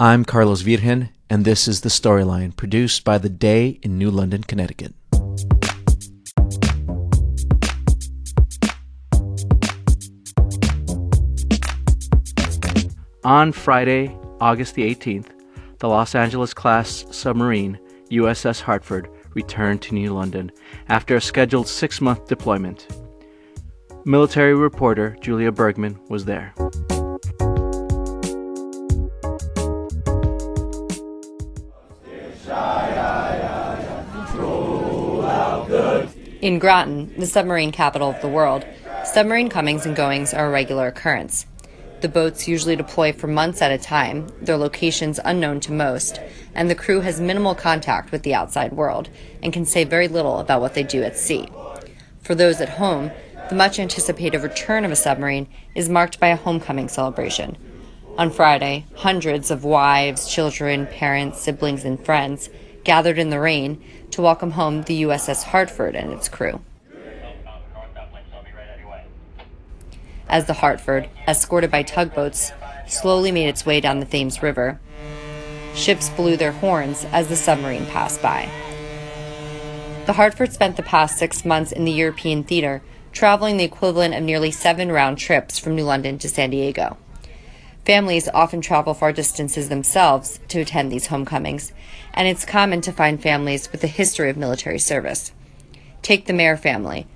I'm Carlos Virgen, and this is The Storyline, produced by The Day in New London, Connecticut. On Friday, August the 18th, the Los Angeles class submarine USS Hartford returned to New London after a scheduled six month deployment. Military reporter Julia Bergman was there. In Groton, the submarine capital of the world, submarine comings and goings are a regular occurrence. The boats usually deploy for months at a time, their locations unknown to most, and the crew has minimal contact with the outside world and can say very little about what they do at sea. For those at home, the much anticipated return of a submarine is marked by a homecoming celebration. On Friday, hundreds of wives, children, parents, siblings, and friends gathered in the rain to welcome home the USS Hartford and its crew. As the Hartford, escorted by tugboats, slowly made its way down the Thames River, ships blew their horns as the submarine passed by. The Hartford spent the past six months in the European theater, traveling the equivalent of nearly seven round trips from New London to San Diego. Families often travel far distances themselves to attend these homecomings, and it's common to find families with a history of military service. Take the Mayer family.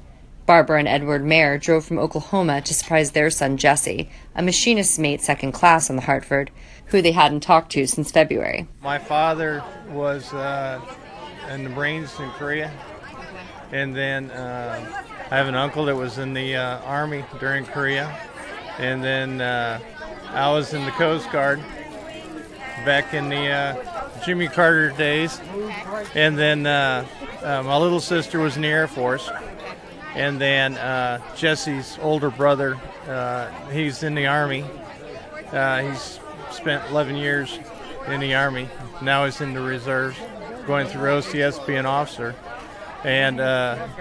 Barbara and Edward Mayer drove from Oklahoma to surprise their son Jesse, a machinist's mate second class on the Hartford, who they hadn't talked to since February. My father was uh, in the Marines in Korea, and then uh, I have an uncle that was in the uh, Army during Korea, and then uh, I was in the Coast Guard back in the uh, Jimmy Carter days, and then uh, uh, my little sister was in the Air Force, and then uh, Jesse's older brother, uh, he's in the Army. Uh, he's spent 11 years in the Army. Now he's in the reserves, going through OCS, being an officer. And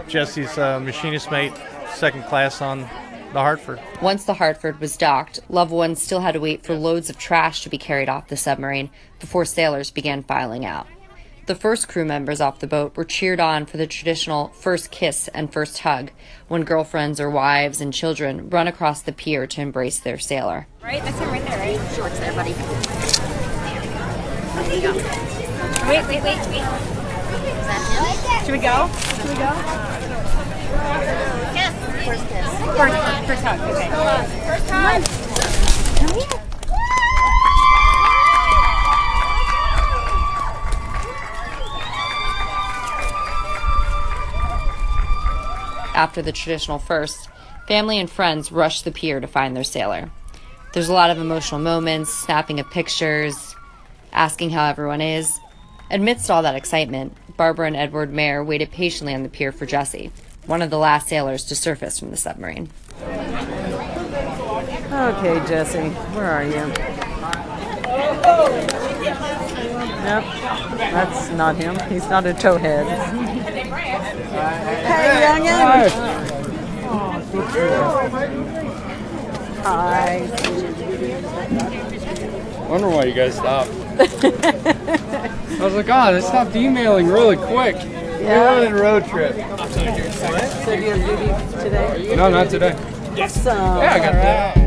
Jesse's machinist mate, second class on the Hartford. Once the Hartford was docked, loved ones still had to wait for loads of trash to be carried off the submarine before sailors began filing out. The first crew members off the boat were cheered on for the traditional first kiss and first hug when girlfriends or wives and children run across the pier to embrace their sailor. Right, that's him right there, right? Shorts there, buddy. There you go. Wait, wait, wait, wait. Is that him? Should we go? Should we go? First kiss. First, first hug. Okay. First hug. Come here. After the traditional first, family and friends rush the pier to find their sailor. There's a lot of emotional moments, snapping of pictures, asking how everyone is. Amidst all that excitement, Barbara and Edward Mayer waited patiently on the pier for Jesse one of the last sailors to surface from the submarine. Okay, Jesse, where are you? Nope, that's not him. He's not a towhead. hey, youngin! Hi. Wonder why you guys stopped. I was like, oh, they stopped emailing really quick. Yeah. We're on a road trip. So do you have duty today? No, not today. Awesome. Yeah, I got that.